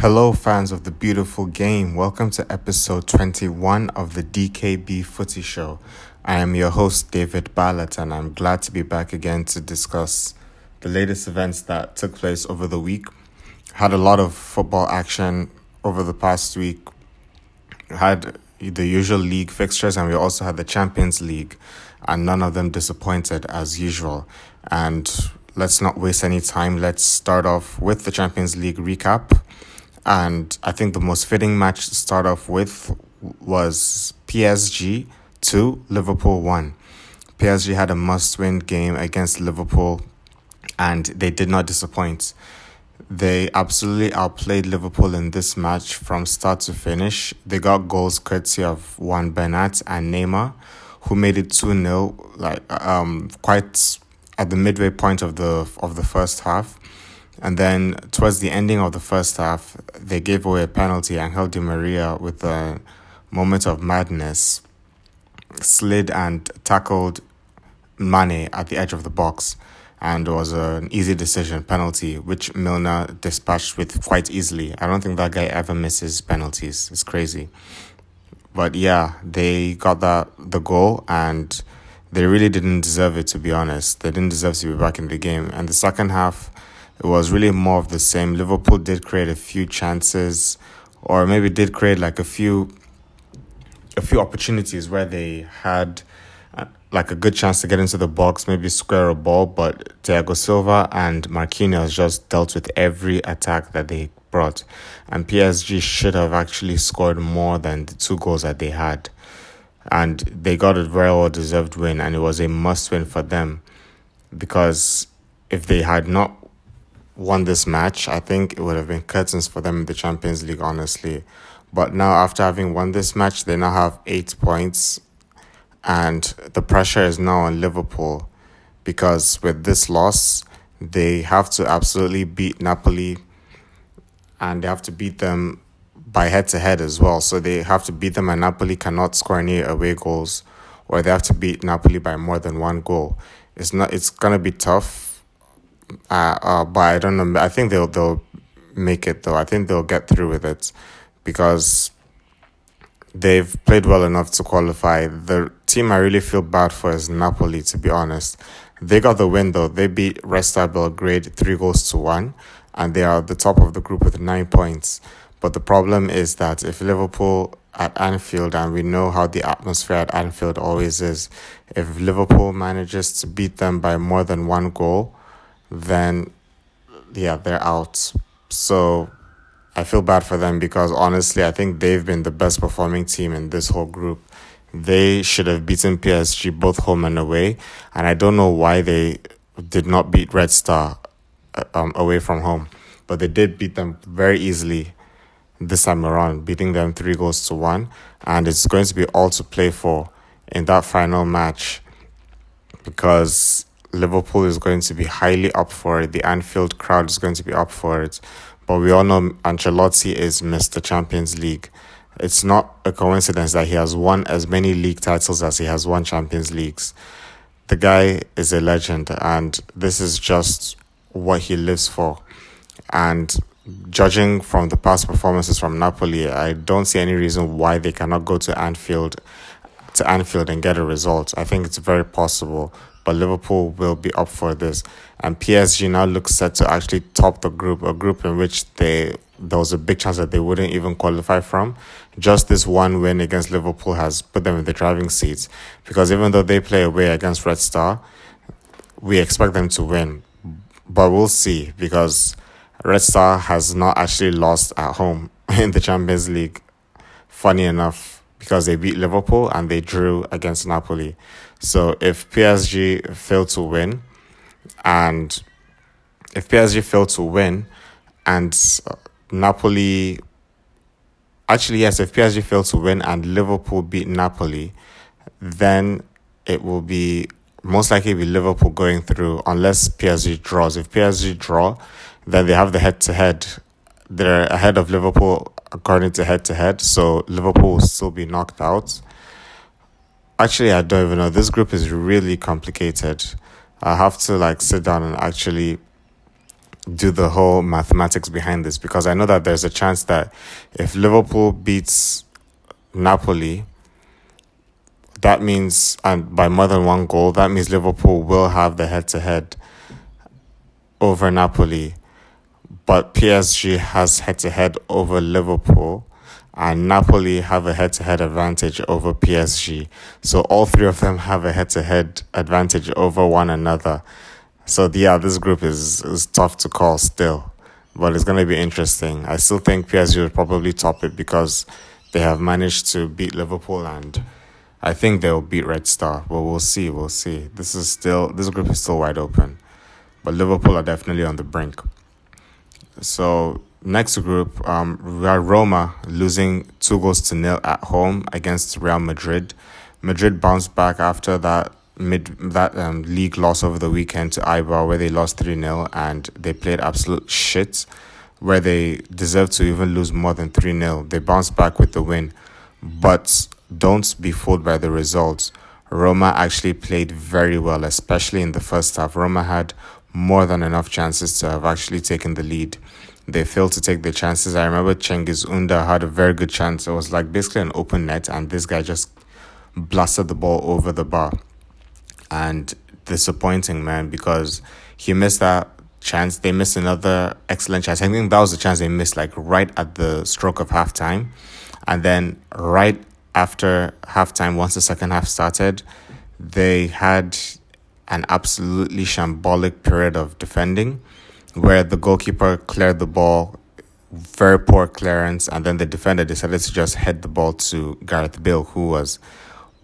Hello, fans of the beautiful game. Welcome to episode 21 of the DKB Footy Show. I am your host, David Ballot, and I'm glad to be back again to discuss the latest events that took place over the week. Had a lot of football action over the past week. Had the usual league fixtures, and we also had the Champions League, and none of them disappointed as usual. And let's not waste any time. Let's start off with the Champions League recap. And I think the most fitting match to start off with was PSG 2, Liverpool 1. PSG had a must win game against Liverpool and they did not disappoint. They absolutely outplayed Liverpool in this match from start to finish. They got goals courtesy of Juan Bernat and Neymar, who made it 2 0, like um, quite at the midway point of the of the first half. And then towards the ending of the first half, they gave away a penalty. Angel Di Maria, with a moment of madness, slid and tackled Mane at the edge of the box. And was an easy decision penalty, which Milner dispatched with quite easily. I don't think that guy ever misses penalties. It's crazy. But yeah, they got that the goal and they really didn't deserve it to be honest. They didn't deserve to be back in the game. And the second half, it was really more of the same. Liverpool did create a few chances, or maybe did create like a few, a few opportunities where they had uh, like a good chance to get into the box, maybe square a ball, but Thiago Silva and Marquinhos just dealt with every attack that they brought, and PSG should have actually scored more than the two goals that they had, and they got a very well deserved win, and it was a must win for them, because if they had not won this match, I think it would have been curtains for them in the Champions League, honestly. But now, after having won this match, they now have eight points, and the pressure is now on Liverpool because with this loss, they have to absolutely beat Napoli and they have to beat them by head to head as well. So they have to beat them, and Napoli cannot score any away goals, or they have to beat Napoli by more than one goal. It's not. It's gonna be tough uh, uh, but I don't know. I think they'll they'll make it though. I think they'll get through with it because they've played well enough to qualify. The team I really feel bad for is Napoli. To be honest, they got the win though. They beat Red Star Belgrade three goals to one, and they are at the top of the group with nine points. But the problem is that if Liverpool at Anfield, and we know how the atmosphere at Anfield always is, if Liverpool manages to beat them by more than one goal, then yeah, they're out. So I feel bad for them because honestly, I think they've been the best performing team in this whole group. They should have beaten PSG both home and away, and I don't know why they did not beat Red Star uh, um, away from home, but they did beat them very easily this time around, beating them three goals to one, and it's going to be all to play for in that final match because Liverpool is going to be highly up for it. The Anfield crowd is going to be up for it. But we all know Ancelotti is Mr. Champions League. It's not a coincidence that he has won as many league titles as he has won Champions Leagues. The guy is a legend, and this is just what he lives for. And judging from the past performances from Napoli, I don't see any reason why they cannot go to Anfield to Anfield and get a result. I think it's very possible but Liverpool will be up for this. And PSG now looks set to actually top the group, a group in which they there was a big chance that they wouldn't even qualify from. Just this one win against Liverpool has put them in the driving seats because even though they play away against Red Star, we expect them to win. But we'll see because Red Star has not actually lost at home in the Champions League. Funny enough, because they beat Liverpool and they drew against Napoli. So if PSG fail to win, and if PSG fail to win, and uh, Napoli, actually yes, if PSG fail to win and Liverpool beat Napoli, then it will be most likely be Liverpool going through unless PSG draws. If PSG draw, then they have the head to head. They're ahead of Liverpool according to head to head, so Liverpool will still be knocked out. Actually, I don't even know. This group is really complicated. I have to like sit down and actually do the whole mathematics behind this because I know that there's a chance that if Liverpool beats Napoli, that means, and by more than one goal, that means Liverpool will have the head to head over Napoli. But PSG has head to head over Liverpool, and Napoli have a head to head advantage over PSG. So all three of them have a head to head advantage over one another. So, yeah, this group is, is tough to call still, but it's going to be interesting. I still think PSG will probably top it because they have managed to beat Liverpool and I think they'll beat Red Star, but we'll see. We'll see. This is still this group is still wide open, but Liverpool are definitely on the brink. So next group, um, Roma losing two goals to nil at home against Real Madrid. Madrid bounced back after that mid that um, league loss over the weekend to Eibar, where they lost three 0 and they played absolute shit, where they deserved to even lose more than three 0 They bounced back with the win, but don't be fooled by the results. Roma actually played very well, especially in the first half. Roma had more than enough chances to have actually taken the lead. They failed to take the chances. I remember Cengiz Ünder had a very good chance. It was like basically an open net, and this guy just blasted the ball over the bar. And disappointing, man, because he missed that chance. They missed another excellent chance. I think that was the chance they missed, like right at the stroke of halftime. And then right after halftime, once the second half started, they had an absolutely shambolic period of defending where the goalkeeper cleared the ball, very poor clearance, and then the defender decided to just head the ball to Gareth Bale, who was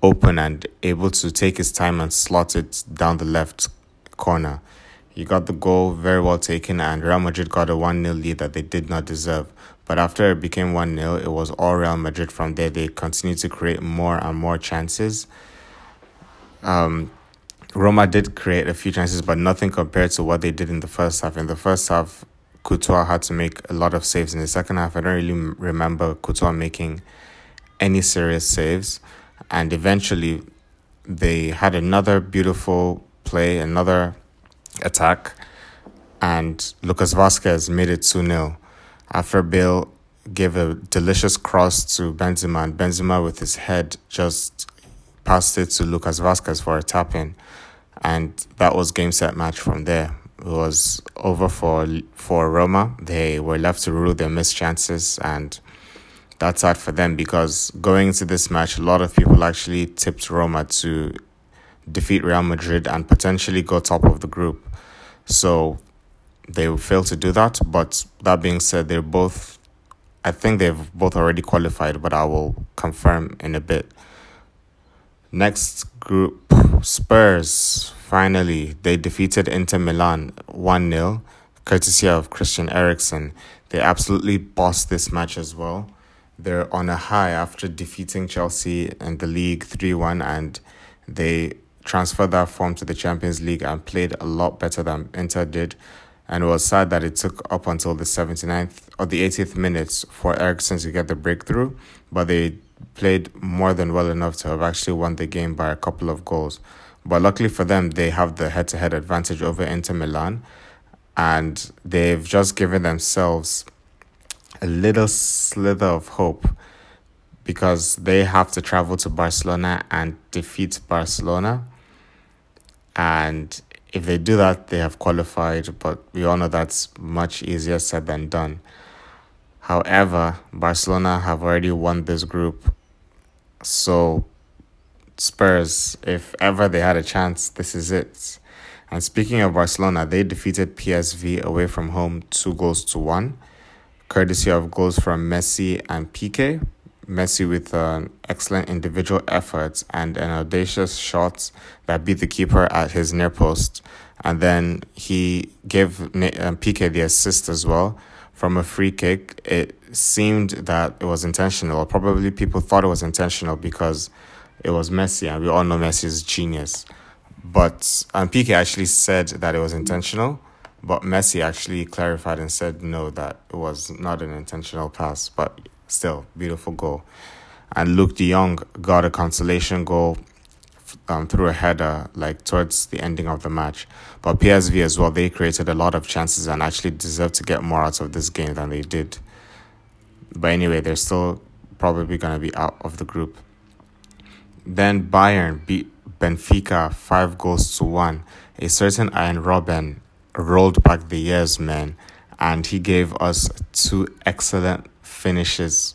open and able to take his time and slot it down the left corner. He got the goal very well taken, and Real Madrid got a 1 0 lead that they did not deserve. But after it became 1 0, it was all Real Madrid from there. They continued to create more and more chances. Um, Roma did create a few chances, but nothing compared to what they did in the first half. In the first half, Courtois had to make a lot of saves. In the second half, I don't really remember Courtois making any serious saves. And eventually, they had another beautiful play, another attack, and Lucas Vázquez made it 2 0 after Bale gave a delicious cross to Benzema, and Benzema with his head just passed it to Lucas Vázquez for a tap in, and that was game set match from there. It was over for for Roma. They were left to rule their missed chances, and that's sad for them because going into this match, a lot of people actually tipped Roma to defeat Real Madrid and potentially go top of the group. So they failed to do that. But that being said, they're both, I think they've both already qualified, but I will confirm in a bit. Next group, Spurs. Finally, they defeated Inter Milan 1 0, courtesy of Christian Eriksen. They absolutely bossed this match as well. They're on a high after defeating Chelsea in the league 3 1, and they transferred that form to the Champions League and played a lot better than Inter did and it was sad that it took up until the 79th or the 80th minutes for Eriksen to get the breakthrough, but they played more than well enough to have actually won the game by a couple of goals. But luckily for them, they have the head to head advantage over Inter Milan, and they've just given themselves a little slither of hope because they have to travel to Barcelona and defeat Barcelona. And if they do that, they have qualified, but we all know that's much easier said than done. However, Barcelona have already won this group, so Spurs, if ever they had a chance, this is it. And speaking of Barcelona, they defeated PSV away from home two goals to one, courtesy of goals from Messi and Piqué. Messi with an excellent individual effort and an audacious shot that beat the keeper at his near post. And then he gave um, Piqué the assist as well from a free kick. It seemed that it was intentional, or probably people thought it was intentional because it was Messi, and we all know Messi's genius. But um, Piqué actually said that it was intentional, but Messi actually clarified and said no, that it was not an intentional pass. But Still, beautiful goal. And Luuk de Jong got a consolation goal um, through a header like towards the ending of the match. But PSV as well, they created a lot of chances and actually deserve to get more out of this game than they did. But anyway, they're still probably going to be out of the group. Then Bayern beat Benfica five goals to one. A certain Arjen Robben rolled back the years, man, and he gave us two excellent finishes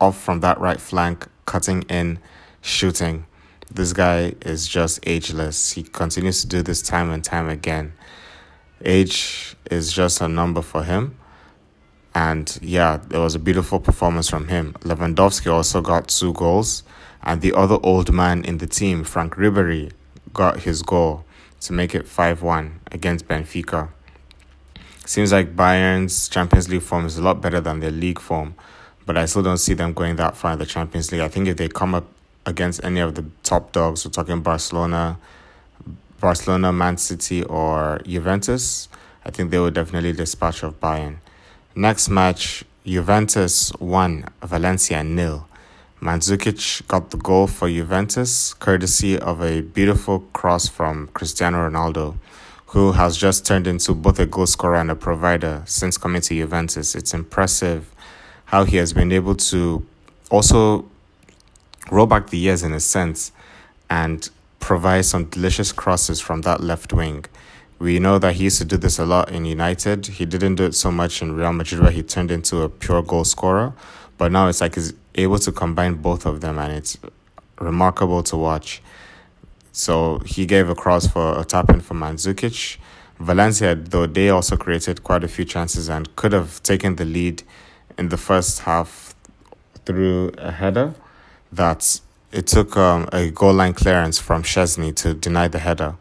off from that right flank, cutting in, shooting. This guy is just ageless. He continues to do this time and time again. Age is just a number for him. And yeah, it was a beautiful performance from him. Lewandowski also got two goals, and the other old man in the team, Franck Ribéry, got his goal to make it 5 1 against Benfica. Seems like Bayern's Champions League form is a lot better than their league form, but I still don't see them going that far in the Champions League. I think if they come up against any of the top dogs, we're talking Barcelona, Barcelona, Man City, or Juventus, I think they will definitely dispatch of Bayern. Next match, Juventus won, Valencia nil. Mandzukic got the goal for Juventus, courtesy of a beautiful cross from Cristiano Ronaldo, who has just turned into both a goal scorer and a provider since coming to Juventus. It's impressive how he has been able to also roll back the years in a sense and provide some delicious crosses from that left wing. We know that he used to do this a lot in United. He didn't do it so much in Real Madrid where he turned into a pure goal scorer. But now it's like he's able to combine both of them and it's remarkable to watch. So he gave a cross for a tap in for Mandzukic. Valencia, though, they also created quite a few chances and could have taken the lead in the first half through a header that it took um, a goal line clearance from Szczesny to deny the header.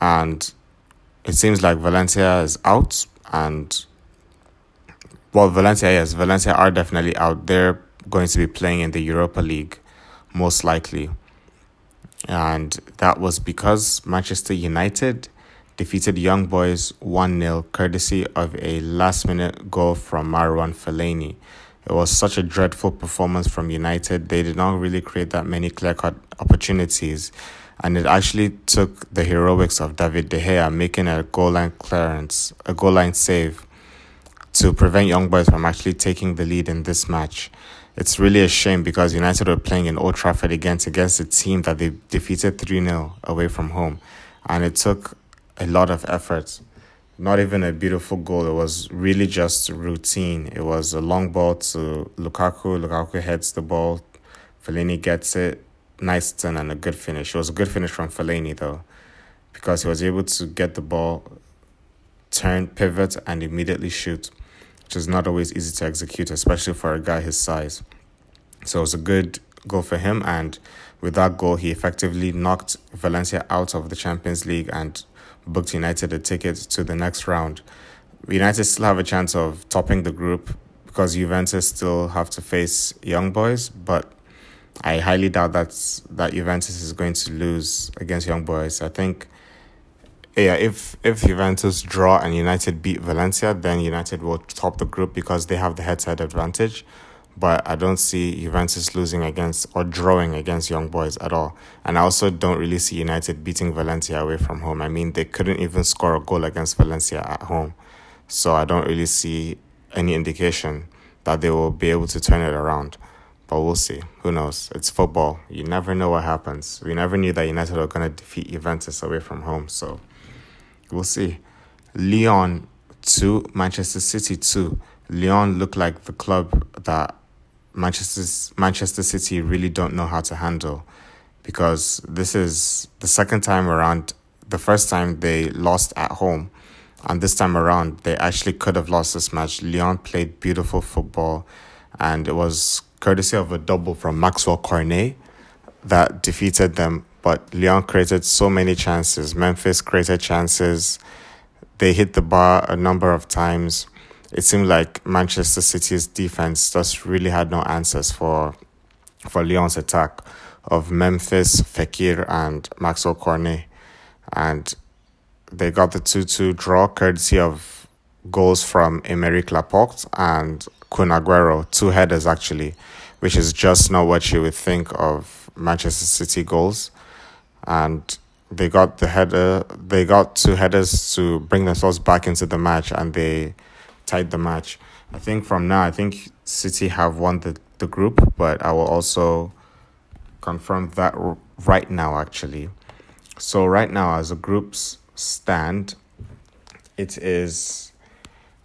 And it seems like Valencia is out. And, well, Valencia, yes, Valencia are definitely out. They're going to be playing in the Europa League, most likely. And that was because Manchester United defeated Young Boys 1 0, courtesy of a last minute goal from Marouane Fellaini. It was such a dreadful performance from United. They did not really create that many clear cut opportunities. And it actually took the heroics of David De Gea making a goal line clearance, a goal line save, to prevent Young Boys from actually taking the lead in this match. It's really a shame because United were playing in Old Trafford against against a team that they defeated 3 0 away from home. And it took a lot of effort not even a beautiful goal. It was really just routine. It was a long ball to Lukaku. Lukaku heads the ball. Fellaini gets it. Nice turn and a good finish. It was a good finish from Fellaini though, because he was able to get the ball, turn, pivot, and immediately shoot, which is not always easy to execute, especially for a guy his size. So it was a good goal for him, and with that goal, he effectively knocked Valencia out of the Champions League and booked United a ticket to the next round. United still have a chance of topping the group because Juventus still have to face Young Boys, but I highly doubt that's that Juventus is going to lose against Young Boys. I think yeah, if if Juventus draw and United beat Valencia, then United will top the group because they have the head-to-head advantage but I don't see Juventus losing against or drawing against Young Boys at all. And I also don't really see United beating Valencia away from home. I mean, they couldn't even score a goal against Valencia at home. So I don't really see any indication that they will be able to turn it around. But we'll see. Who knows? It's football. You never know what happens. We never knew that United were going to defeat Juventus away from home. So we'll see. Lyon 2, Manchester City 2. Lyon looked like the club that Manchester Manchester City really don't know how to handle because this is the second time around. The first time they lost at home, and this time around they actually could have lost this match. Lyon played beautiful football, and it was courtesy of a double from Maxwell Cornet that defeated them. But Lyon created so many chances. Memphis created chances. They hit the bar a number of times it seemed like Manchester City's defense just really had no answers for for Lyon's attack of Memphis, Fekir, and Maxwell Cornet. And they got the 2 2 draw courtesy of goals from Aymeric Laporte and Kun Aguero, two headers actually, which is just not what you would think of Manchester City goals. and they got the header. They got two headers to bring themselves back into the match, and they tied the match. I think from now, I think City have won the, the group, but I will also confirm that right now, actually. So, right now, as the groups stand, it is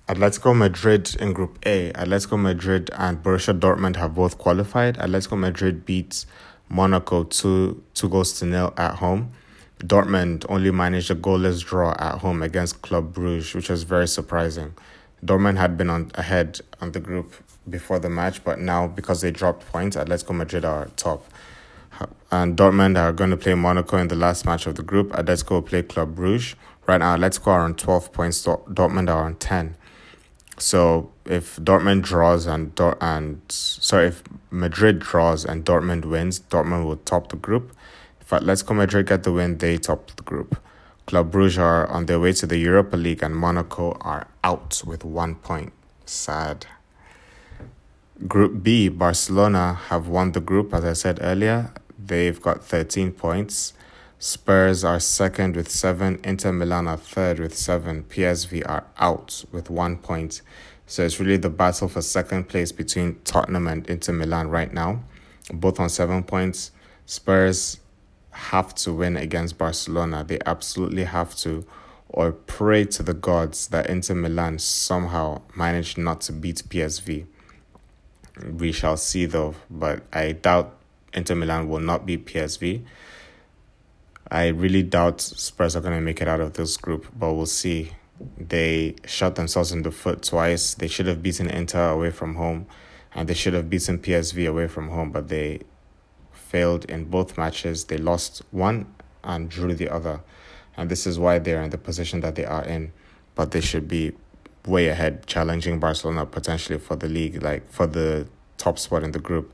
Atletico Madrid in Group A. Atletico Madrid and Borussia Dortmund have both qualified. Atletico Madrid beats Monaco two two goals to nil at home. Dortmund only managed a goalless draw at home against Club Bruges, which was very surprising. Dortmund had been on ahead on the group before the match, but now because they dropped points, Atletico Madrid are top. And Dortmund are going to play Monaco in the last match of the group. Atletico will play Club Bruges. Right now, Atletico are on 12 points, Dortmund are on 10. So if Dortmund draws and Dor- and sorry, if Madrid draws and Dortmund wins, Dortmund will top the group. If Atletico Madrid get the win, they top the group. Club Brugge are on their way to the Europa League and Monaco are out with one point. Sad. Group B, Barcelona have won the group, as I said earlier. They've got 13 points. Spurs are second with seven. Inter Milan are third with seven. PSV are out with one point. So it's really the battle for second place between Tottenham and Inter Milan right now, both on seven points. Spurs have to win against Barcelona. They absolutely have to, or pray to the gods that Inter Milan somehow manage not to beat PSV. We shall see though, but I doubt Inter Milan will not beat PSV. I really doubt Spurs are going to make it out of this group, but we'll see. They shot themselves in the foot twice. They should have beaten Inter away from home, and they should have beaten PSV away from home, but they failed in both matches. They lost one and drew the other. And this is why they're in the position that they are in. But they should be way ahead, challenging Barcelona potentially for the league, like for the top spot in the group.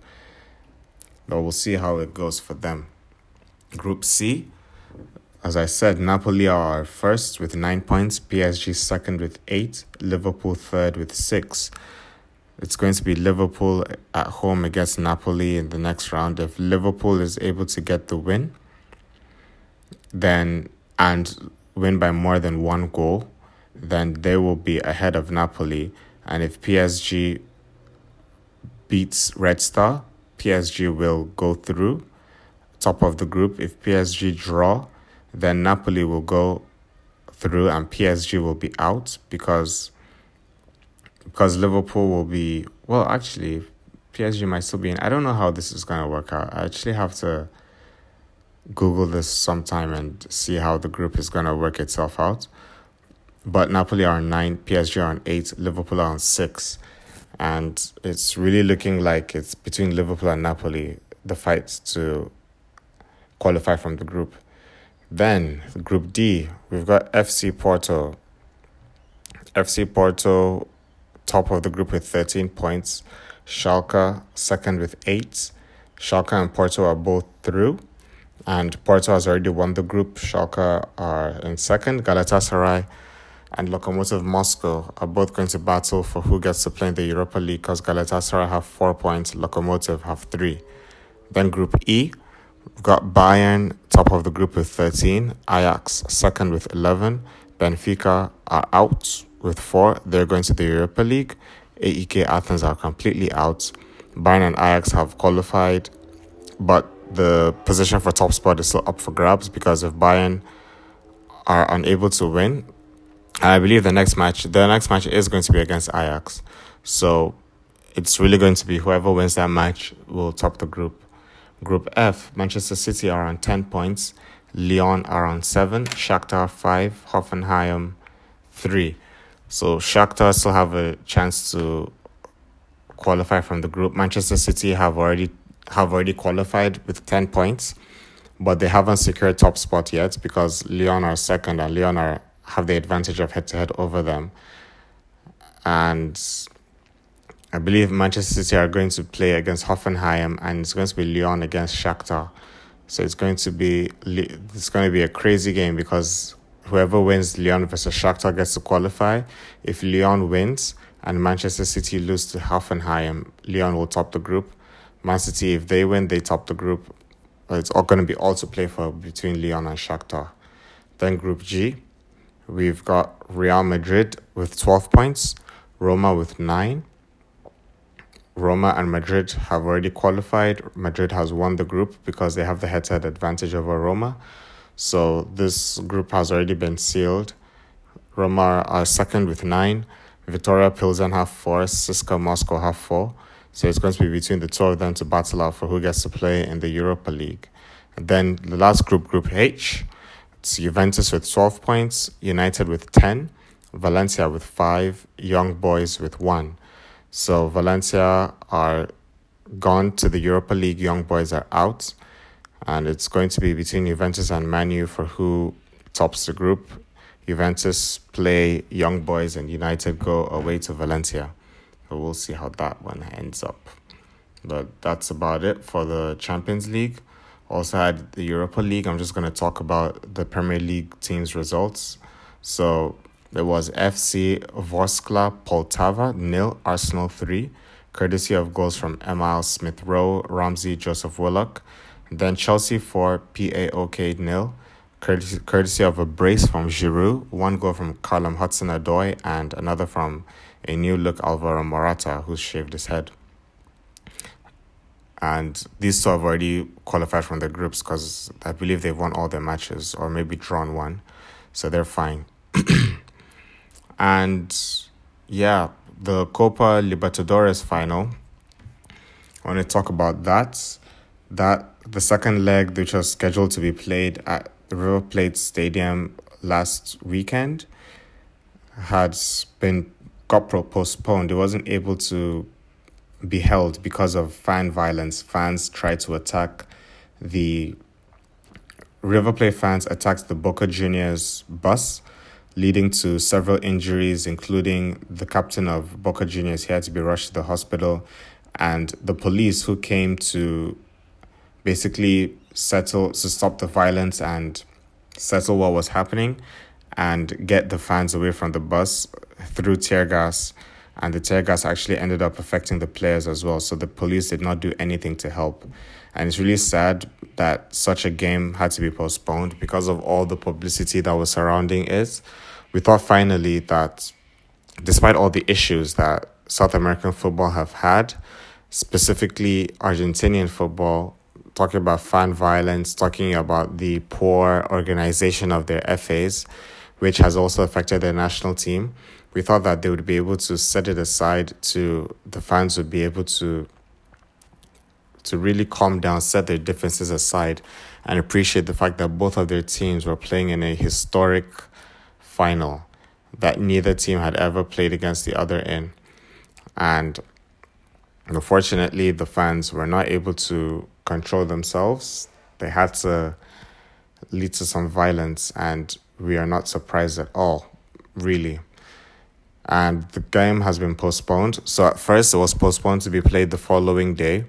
But we'll see how it goes for them. Group C, as I said, Napoli are first with nine points, PSG second with eight, Liverpool third with six. It's going to be Liverpool at home against Napoli in the next round. If Liverpool is able to get the win, then and win by more than one goal, then they will be ahead of Napoli. And if PSG beats Red Star, PSG will go through top of the group. If PSG draw, then Napoli will go through and PSG will be out because because Liverpool will be well. Actually, PSG might still be in. I don't know how this is gonna work out. I actually have to Google this sometime and see how the group is gonna work itself out. But Napoli are on nine, PSG are on eight, Liverpool are on six, and it's really looking like it's between Liverpool and Napoli the fight to qualify from the group. Then Group D, we've got FC Porto. FC Porto top of the group with 13 points. Schalke second with 8. Schalke and Porto are both through. And Porto has already won the group. Schalke are in second. Galatasaray and Lokomotiv Moscow are both going to battle for who gets to play in the Europa League because Galatasaray have 4 points, Lokomotiv have 3. Then Group E, we've got Bayern top of the group with 13, Ajax second with 11, Benfica are out with four. They're going to the Europa League. AEK Athens are completely out. Bayern and Ajax have qualified, but the position for top spot is still up for grabs because if Bayern are unable to win, I believe the next match, the next match is going to be against Ajax. So it's really going to be whoever wins that match will top the group. Group F, Manchester City are on 10 points, Lyon are on 7, Shakhtar 5, Hoffenheim 3. So Shakhtar still have a chance to qualify from the group. Manchester City have already have already qualified with 10 points, but they haven't secured top spot yet because Lyon are second and Lyon are, have the advantage of head to head over them. And I believe Manchester City are going to play against Hoffenheim and it's going to be Lyon against Shakhtar. So it's going to be it's going to be a crazy game because whoever wins Lyon versus Shakhtar gets to qualify. If Lyon wins and Manchester City lose to Hoffenheim, Lyon will top the group. Man City, if they win, they top the group. it's all going to be all to play for between Lyon and Shakhtar. Then Group G, we've got Real Madrid with 12 points, Roma with 9. Roma and Madrid have already qualified. Madrid has won the group because they have the head to head advantage over Roma. So this group has already been sealed. Roma are second with 9. Viktoria Pilsen have 4. CSKA Moscow have 4. So it's going to be between the two of them to battle out for who gets to play in the Europa League. And then the last group, Group H, it's Juventus with 12 points, United with 10, Valencia with 5, Young Boys with 1. So Valencia are gone to the Europa League, Young Boys are out. And it's going to be between Juventus and Manu for who tops the group. Juventus play Young Boys and United go away to Valencia. So we'll see how that one ends up. But that's about it for the Champions League. Also had the Europa League. I'm just going to talk about the Premier League teams' results. So there was FC Vorskla Poltava nil, Arsenal 3, courtesy of goals from Emile Smith Rowe, Ramsey, Joseph Willock. Then Chelsea 4, PAOK nil, courtesy, courtesy of a brace from Giroud, one goal from Callum Hudson Odoi, and another from a new look Alvaro Morata, who's shaved his head. And these two have already qualified from the groups because I believe they've won all their matches or maybe drawn one. So they're fine. and yeah, the Copa Libertadores final. I want to talk about that. That the second leg, which was scheduled to be played at River Plate Stadium last weekend, had been got postponed. It wasn't able to be held because of fan violence. Fans tried to attack the River Plate fans attacked the Boca Juniors bus, leading to several injuries, including the captain of Boca Juniors. He had to be rushed to the hospital, and the police who came to basically settle to stop the violence and settle what was happening and get the fans away from the bus through tear gas. And the tear gas actually ended up affecting the players as well. So the police did not do anything to help. And it's really sad that such a game had to be postponed because of all the publicity that was surrounding it. We thought finally that despite all the issues that South American football have had, specifically Argentinian football, talking about fan violence, talking about the poor organization of their FAs, which has also affected their national team. We thought that they would be able to set it aside to the fans would be able to to really calm down, set their differences aside, and appreciate the fact that both of their teams were playing in a historic final that neither team had ever played against the other in. And unfortunately, the fans were not able to control themselves. They had to lead to some violence, and we are not surprised at all, really. And the game has been postponed. So at first, it was postponed to be played the following day,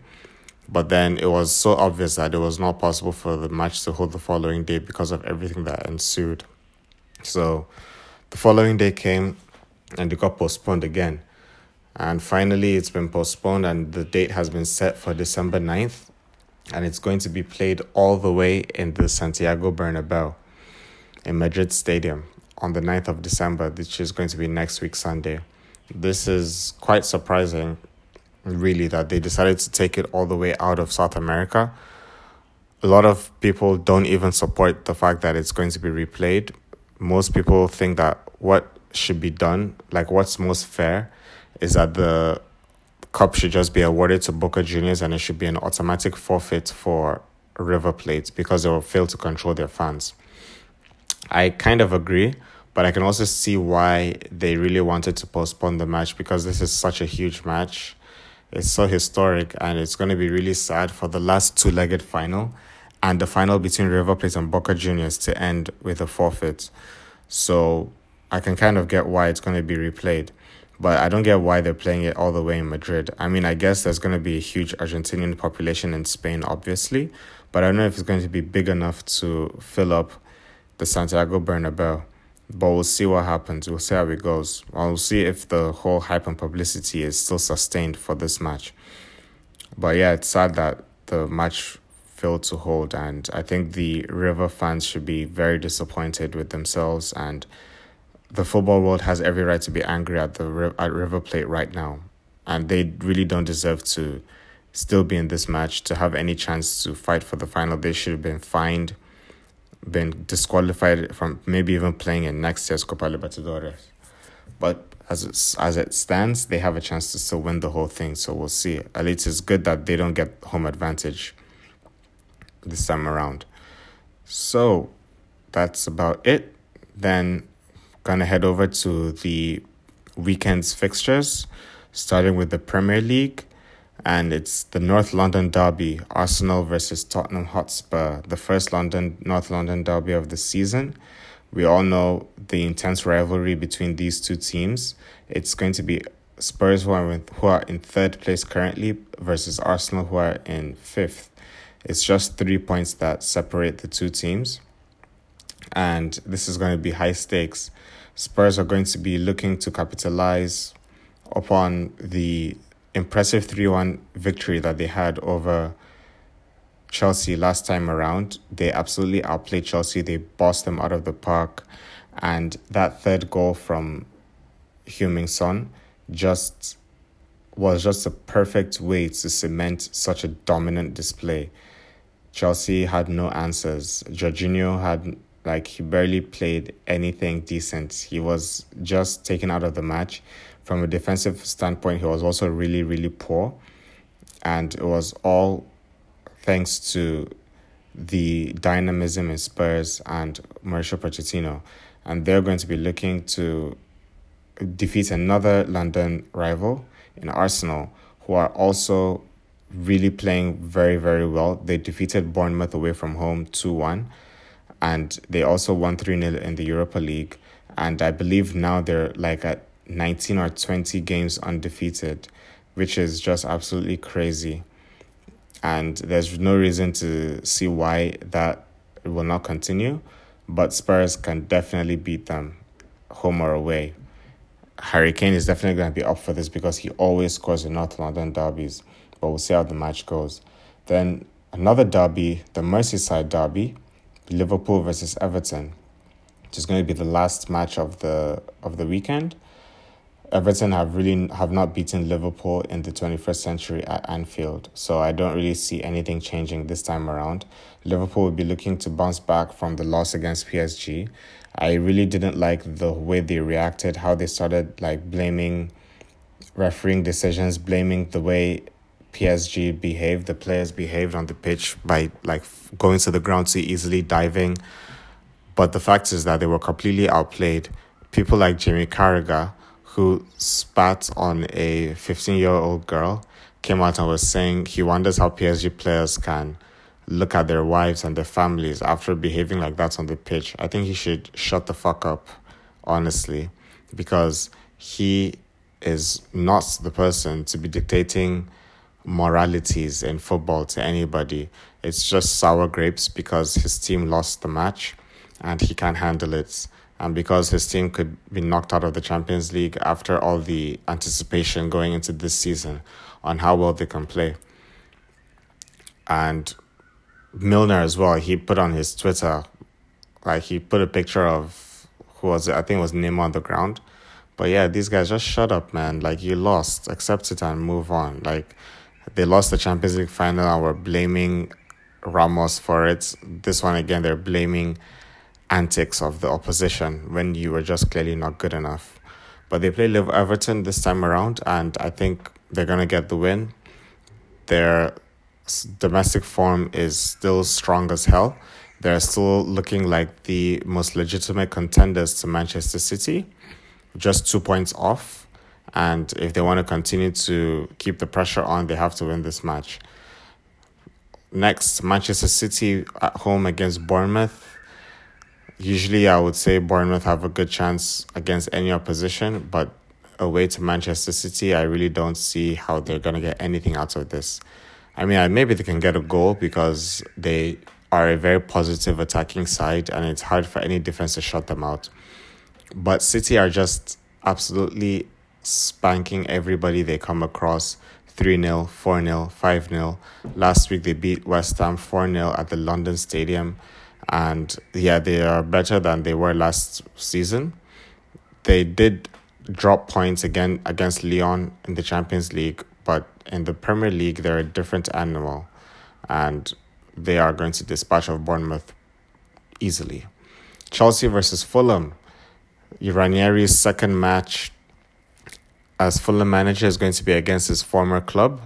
but then it was so obvious that it was not possible for the match to hold the following day because of everything that ensued. So the following day came and it got postponed again. And finally, it's been postponed, and the date has been set for December 9th. And it's going to be played all the way in the Santiago Bernabeu in Madrid Stadium on the 9th of December, which is going to be next week, Sunday. This is quite surprising, really, that they decided to take it all the way out of South America. A lot of people don't even support the fact that it's going to be replayed. Most people think that what should be done, like what's most fair, is that the cup should just be awarded to Boca Juniors and it should be an automatic forfeit for River Plate because they will fail to control their fans. I kind of agree, but I can also see why they really wanted to postpone the match because this is such a huge match. It's so historic and it's going to be really sad for the last two legged final and the final between River Plate and Boca Juniors to end with a forfeit. So I can kind of get why it's going to be replayed, but I don't get why they're playing it all the way in Madrid. I mean, I guess there's going to be a huge Argentinian population in Spain, obviously, but I don't know if it's going to be big enough to fill up the Santiago Bernabeu. But we'll see what happens. We'll see how it goes. We'll see if the whole hype and publicity is still sustained for this match. But yeah, it's sad that the match failed to hold. And I think the River fans should be very disappointed with themselves. And the football world has every right to be angry at the at River Plate right now. And they really don't deserve to still be in this match to have any chance to fight for the final. They should have been fined, been disqualified from maybe even playing in next year's Copa Libertadores. But as it, as it stands, they have a chance to still win the whole thing. So we'll see. At least it's good that they don't get home advantage this time around. So that's about it. Then gonna head over to the weekend's fixtures, starting with the Premier League, and it's the North London derby: Arsenal versus Tottenham Hotspur, the first London North London derby of the season. We all know the intense rivalry between these two teams. It's going to be Spurs who are, who are in third place currently versus Arsenal who are in fifth. It's just three points that separate the two teams. And this is going to be high stakes. Spurs are going to be looking to capitalize upon the impressive 3 1 victory that they had over Chelsea last time around. They absolutely outplayed Chelsea. They bossed them out of the park. And that third goal from Heung-min Son just was just a perfect way to cement such a dominant display. Chelsea had no answers. Jorginho had like he barely played anything decent. He was just taken out of the match. From a defensive standpoint, he was also really, really poor. And it was all thanks to the dynamism in Spurs and Mauricio Pochettino. And they're going to be looking to defeat another London rival in Arsenal, who are also really playing very, very well. They defeated Bournemouth away from home 2 1, and they also won 3 0 in the Europa League. And I believe now they're like at 19 or 20 games undefeated, which is just absolutely crazy and there's no reason to see why that will not continue. But Spurs can definitely beat them home or away. Harry Kane is definitely going to be up for this because he always scores in North London derbies. But we'll see how the match goes. Then another derby, the Merseyside derby, Liverpool versus Everton, which is going to be the last match of the of the weekend. Everton have really have not beaten Liverpool in the 21st century at Anfield, so I don't really see anything changing this time around. Liverpool will be looking to bounce back from the loss against PSG. I really didn't like the way they reacted, how they started like blaming refereeing decisions, blaming the way PSG behaved, the players behaved on the pitch by like going to the ground too easily, diving. But the fact is that they were completely outplayed. People like Jamie Carragher who spat on a 15 year old girl came out and was saying he wonders how PSG players can look at their wives and their families after behaving like that on the pitch. I think he should shut the fuck up, honestly, because he is not the person to be dictating moralities in football to anybody. It's just sour grapes because his team lost the match and he can't handle it and because his team could be knocked out of the Champions League after all the anticipation going into this season on how well they can play. And Milner as well, he put on his Twitter, like he put a picture of who was it? I think it was Neymar on the ground. But yeah, these guys just shut up, man. Like you lost, accept it and move on. Like they lost the Champions League final and we're blaming Ramos for it. This one again, they're blaming antics of the opposition when you were just clearly not good enough. But they play Live Everton this time around, and I think they're to get the win. Their domestic form is still strong as hell. They're still looking like the most legitimate contenders to Manchester City, just two points off. And if they want to continue to keep the pressure on, they have to win this match. Next, Manchester City at home against Bournemouth usually I would say Bournemouth have a good chance against any opposition, but away to Manchester City, I really don't see how they're going to get anything out of this. I mean, maybe they can get a goal because they are a very positive attacking side and it's hard for any defense to shut them out. But City are just absolutely spanking everybody they come across 3 0, 4 0, 5 0. Last week they beat West Ham 4 0 at the London Stadium. And yeah, they are better than they were last season. They did drop points again against Lyon in the Champions League, but in the Premier League, they're a different animal. And they are going to dispatch of Bournemouth easily. Chelsea versus Fulham. Ranieri's second match as Fulham manager is going to be against his former club.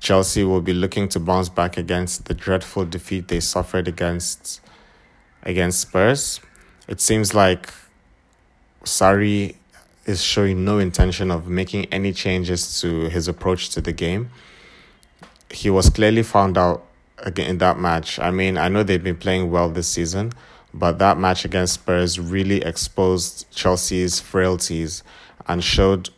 Chelsea will be looking to bounce back against the dreadful defeat they suffered against against Spurs. It seems like Sarri is showing no intention of making any changes to his approach to the game. He was clearly found out again in that match. I mean, I know they've been playing well this season, but that match against Spurs really exposed Chelsea's frailties and showed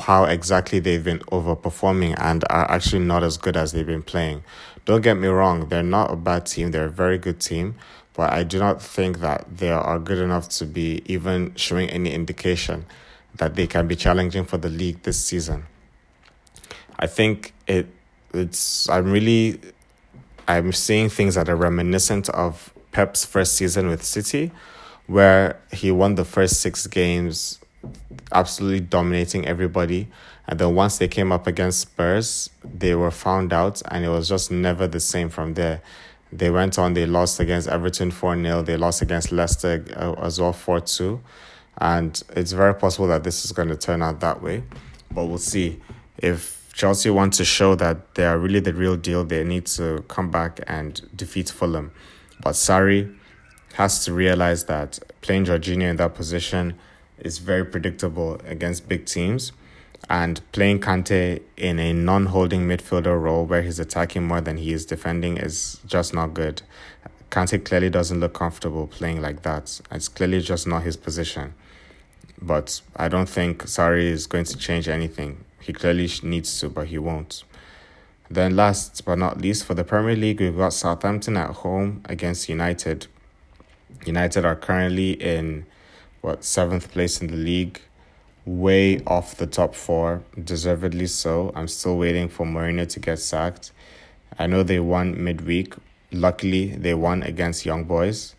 how exactly they've been overperforming and are actually not as good as they've been playing. Don't get me wrong, they're not a bad team, they're a very good team, but I do not think that they are good enough to be even showing any indication that they can be challenging for the league this season. I think it it's I'm really I'm seeing things that are reminiscent of Pep's first season with City, where he won the first six games, absolutely dominating everybody. And then once they came up against Spurs, they were found out, and it was just never the same from there. They went on, they lost against Everton 4 0, they lost against Leicester uh, as well 4 2. And it's very possible that this is going to turn out that way. But we'll see. If Chelsea want to show that they are really the real deal, they need to come back and defeat Fulham. But Sarri has to realize that playing Jorginho in that position is very predictable against big teams. And playing Kante in a non holding midfielder role where he's attacking more than he is defending is just not good. Kante clearly doesn't look comfortable playing like that. It's clearly just not his position. But I don't think Sarri is going to change anything. He clearly needs to, but he won't. Then, last but not least, for the Premier League, we've got Southampton at home against United. United are currently in what seventh place in the league, way off the top four, deservedly so. I'm still waiting for Mourinho to get sacked. I know they won midweek. Luckily, they won against Young Boys.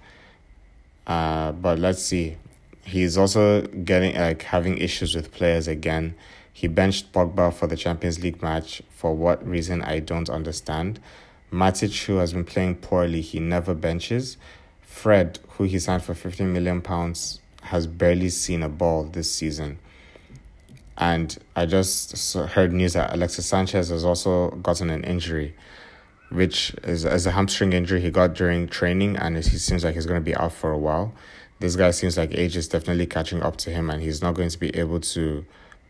Uh, but let's see. He's also getting like having issues with players again. He benched Pogba for the Champions League match for what reason I don't understand. Matic, who has been playing poorly, he never benches. Fred, who he signed for 15 million pounds, has barely seen a ball this season. And I just heard news that Alexis Sanchez has also gotten an injury, which is, is a hamstring injury he got during training, and he seems like he's going to be out for a while. This guy seems like age is definitely catching up to him, and he's not going to be able to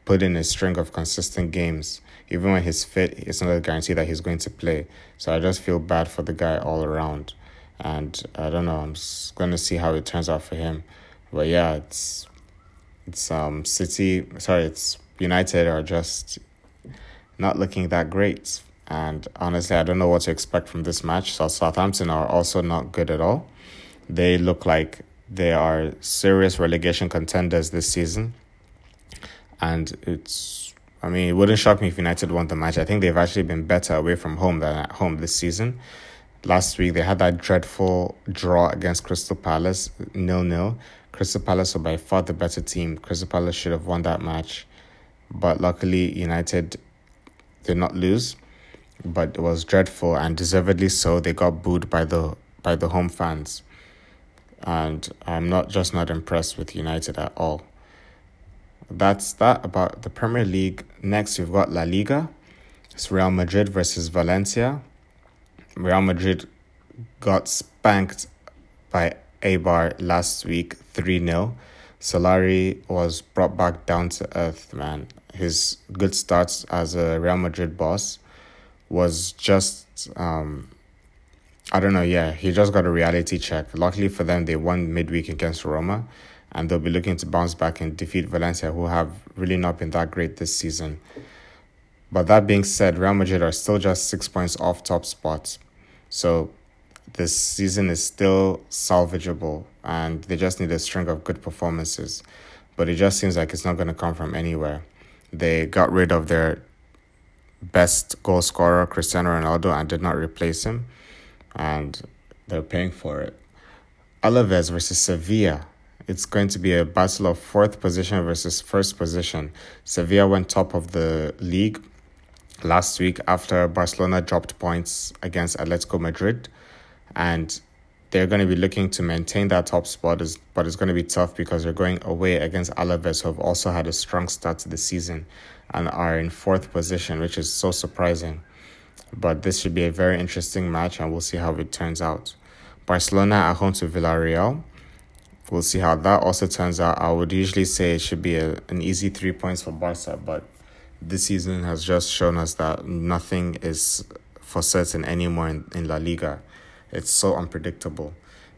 put in a string of consistent games. Even when he's fit, it's not a guarantee that he's going to play. So I just feel bad for the guy all around. And I don't know, I'm going to see how it turns out for him. But yeah, it's it's um City, sorry, it's United are just not looking that great. And honestly, I don't know what to expect from this match. So Southampton are also not good at all. They look like they are serious relegation contenders this season and it's I mean, it wouldn't shock me if United won the match. I think they've actually been better away from home than at home this season. Last week they had that dreadful draw against Crystal Palace, nil nil. Crystal Palace were by far the better team. Crystal Palace should have won that match, but luckily United did not lose. But it was dreadful and deservedly so. They got booed by the by the home fans, and I'm not just not impressed with United at all. That's that about the Premier League. Next, we've got La Liga. It's Real Madrid versus Valencia. Real Madrid got spanked by Eibar last week 3 0. Solari was brought back down to earth, man. His good starts as a Real Madrid boss was just, um, I don't know, yeah, he just got a reality check. Luckily for them, they won midweek against Roma and they'll be looking to bounce back and defeat Valencia, who have really not been that great this season. But that being said, Real Madrid are still just six points off top spots. So this season is still salvageable and they just need a string of good performances. but it just seems like it's not going to come from anywhere. They got rid of their best goal scorer, Cristiano Ronaldo, and did not replace him, and they're paying for it. Alaves versus Sevilla. It's going to be a battle of fourth position versus first position. Sevilla went top of the league last week after Barcelona dropped points against Atletico Madrid, and they're going to be looking to maintain that top spot, but it's going to be tough because they're going away against Alaves, who have also had a strong start to the season and are in fourth position, which is so surprising. But this should be a very interesting match, and we'll see how it turns out. Barcelona at home to Villarreal. We'll see how that also turns out. I would usually say it should be a, an easy three points for Barca, but this season has just shown us that nothing is for certain anymore in, in La Liga. It's so unpredictable.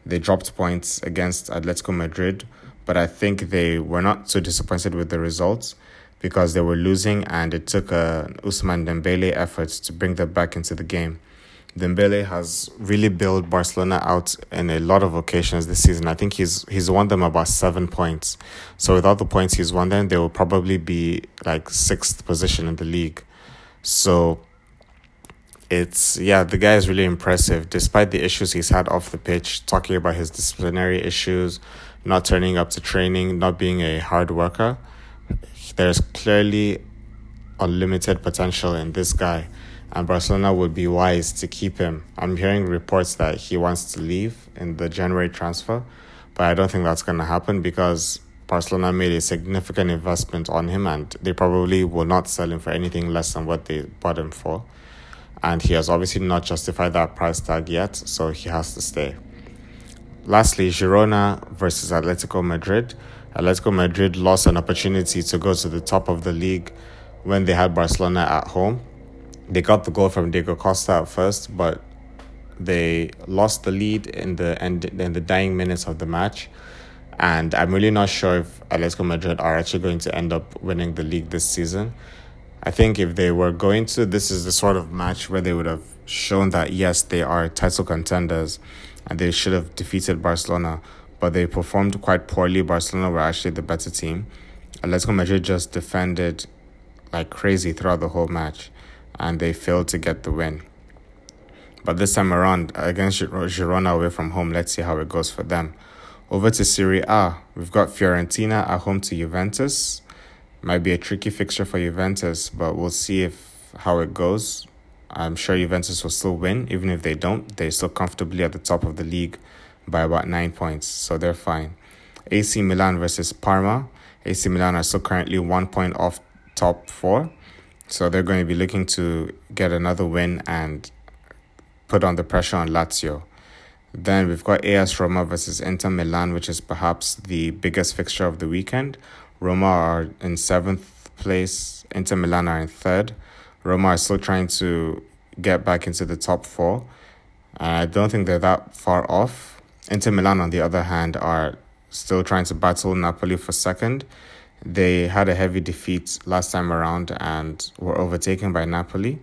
They dropped points against Atletico Madrid, but I think they were not so disappointed with the results because they were losing and it took a Ousmane Dembele effort to bring them back into the game. Dembele has really built Barcelona out in a lot of occasions this season. I think he's he's won them about seven points. So without the points he's won them, they will probably be like sixth position in the league. So it's yeah, the guy is really impressive despite the issues he's had off the pitch, talking about his disciplinary issues, not turning up to training, not being a hard worker. There's clearly unlimited potential in this guy and Barcelona would be wise to keep him. I'm hearing reports that he wants to leave in the January transfer, but I don't think that's going to happen because Barcelona made a significant investment on him and they probably will not sell him for anything less than what they bought him for. And he has obviously not justified that price tag yet, so he has to stay. Lastly, Girona versus Atletico Madrid. Atletico Madrid lost an opportunity to go to the top of the league when they had Barcelona at home they got the goal from Diego Costa at first, but they lost the lead in the end in the dying minutes of the match. And I'm really not sure if Atletico Madrid are actually going to end up winning the league this season. I think if they were going to, this is the sort of match where they would have shown that yes, they are title contenders and they should have defeated Barcelona, but they performed quite poorly. Barcelona were actually the better team. Atletico Madrid just defended like crazy throughout the whole match and they failed to get the win. But this time around, against Girona away from home, let's see how it goes for them. Over to Serie A, we've got Fiorentina at home to Juventus. Might be a tricky fixture for Juventus, but we'll see if how it goes. I'm sure Juventus will still win. Even if they don't, they're still comfortably at the top of the league by about nine points, so they're fine. AC Milan versus Parma. AC Milan are still currently one point off top four. So they're going to be looking to get another win and put on the pressure on Lazio. Then we've got AS Roma versus Inter Milan, which is perhaps the biggest fixture of the weekend. Roma are in seventh place, Inter Milan are in third. Roma are still trying to get back into the top four. I don't think they're that far off. Inter Milan, on the other hand, are still trying to battle Napoli for second. They had a heavy defeat last time around and were overtaken by Napoli.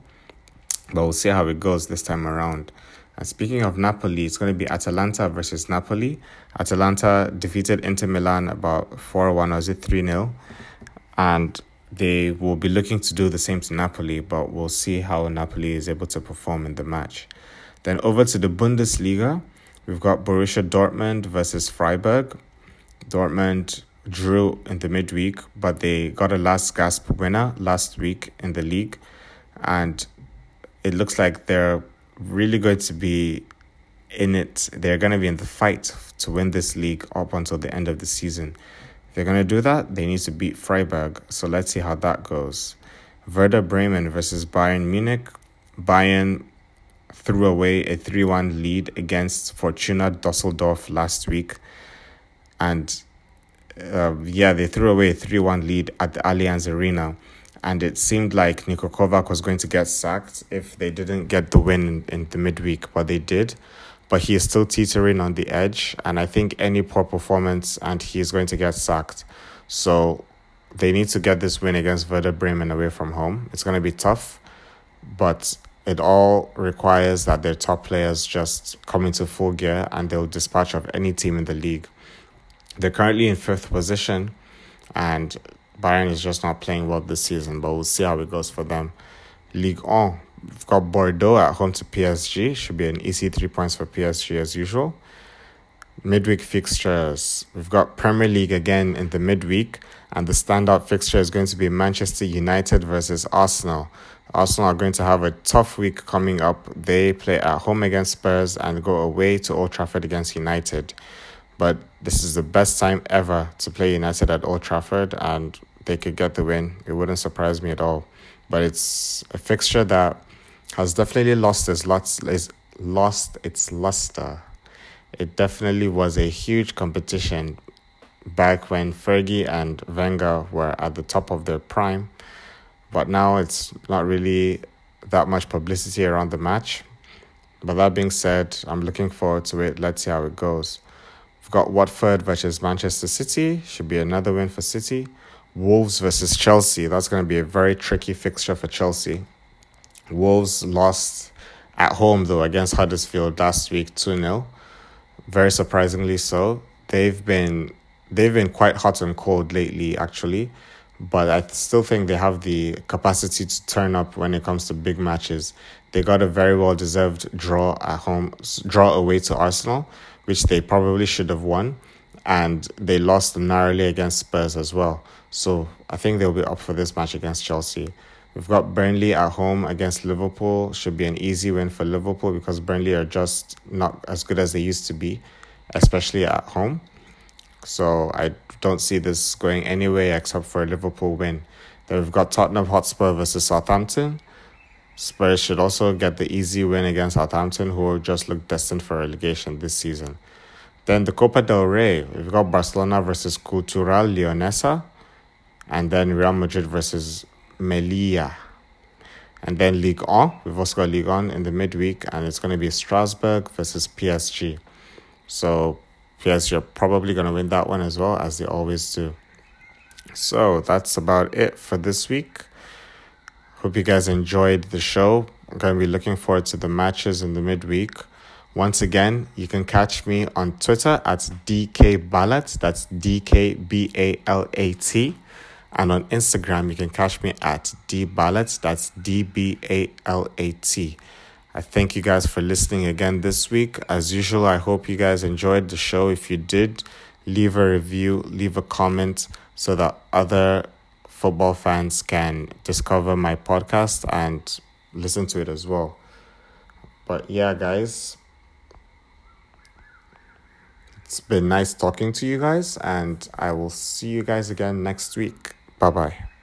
But we'll see how it goes this time around. And speaking of Napoli, it's going to be Atalanta versus Napoli. Atalanta defeated Inter Milan about 4 1 or is it 3 0? And they will be looking to do the same to Napoli, but we'll see how Napoli is able to perform in the match. Then over to the Bundesliga, we've got Borussia Dortmund versus Freiburg. Dortmund drew in the midweek, but they got a last gasp winner last week in the league. And it looks like they're really going to be in it. They're going to be in the fight to win this league up until the end of the season. If they're going to do that, they need to beat Freiburg. So let's see how that goes. Werder Bremen versus Bayern Munich. Bayern threw away a 3 1 lead against Fortuna Dusseldorf last week. And uh, yeah, they threw away a 3 1 lead at the Allianz Arena. And it seemed like Niko Kovac was going to get sacked if they didn't get the win in, in the midweek, but they did. But he is still teetering on the edge. And I think any poor performance, and he is going to get sacked. So they need to get this win against Werder Bremen away from home. It's going to be tough, but it all requires that their top players just come into full gear and they'll dispatch of any team in the league. They're currently in fifth position and Bayern is just not playing well this season, but we'll see how it goes for them. League 1, we've got Bordeaux at home to PSG. Should be an easy three points for PSG as usual. Midweek fixtures, we've got Premier League again in the midweek, and the standout fixture is going to be Manchester United versus Arsenal. Arsenal are going to have a tough week coming up. They play at home against Spurs and go away to Old Trafford against United. But this is the best time ever to play United at Old Trafford, and they could get the win. It wouldn't surprise me at all. But it's a fixture that has definitely lost its lots lost its luster. It definitely was a huge competition back when Fergie and Wenger were at the top of their prime. But now it's not really that much publicity around the match. But that being said, I'm looking forward to it. Let's see how it goes. We've got Watford versus Manchester City. Should be another win for City. Wolves versus Chelsea. That's going to be a very tricky fixture for Chelsea. Wolves lost at home though against Huddersfield last week 2 0. Very surprisingly so. They've been they've been quite hot and cold lately actually, but I still think they have the capacity to turn up when it comes to big matches. They got a very well deserved draw at home draw away to Arsenal which they probably should have won. And they lost narrowly against Spurs as well. So I think they'll be up for this match against Chelsea. We've got Burnley at home against Liverpool. Should be an easy win for Liverpool because Burnley are just not as good as they used to be, especially at home. So I don't see this going anywhere except for a Liverpool win. Then we've got Tottenham Hotspur versus Southampton. Spurs should also get the easy win against Southampton, who just look destined for relegation this season. Then the Copa del Rey, we've got Barcelona versus Cultural Leonesa, and then Real Madrid versus Melilla. And then League 1, we've also got Ligue 1 in the midweek, and it's going to be Strasbourg versus PSG. So PSG are probably going to win that one as well, as they always do. So that's about it for this week. Hope you guys enjoyed the show. I'm going to be looking forward to the matches in the midweek. Once again, you can catch me on Twitter at DK Balat. That's D K B A L A T. And on Instagram, you can catch me at D Balat. That's D B A L A T. I thank you guys for listening again this week. As usual, I hope you guys enjoyed the show. If you did, leave a review, leave a comment so that other football fans can discover my podcast and listen to it as well. But yeah, guys, it's been nice talking to you guys, and I will see you guys again next week. Bye bye.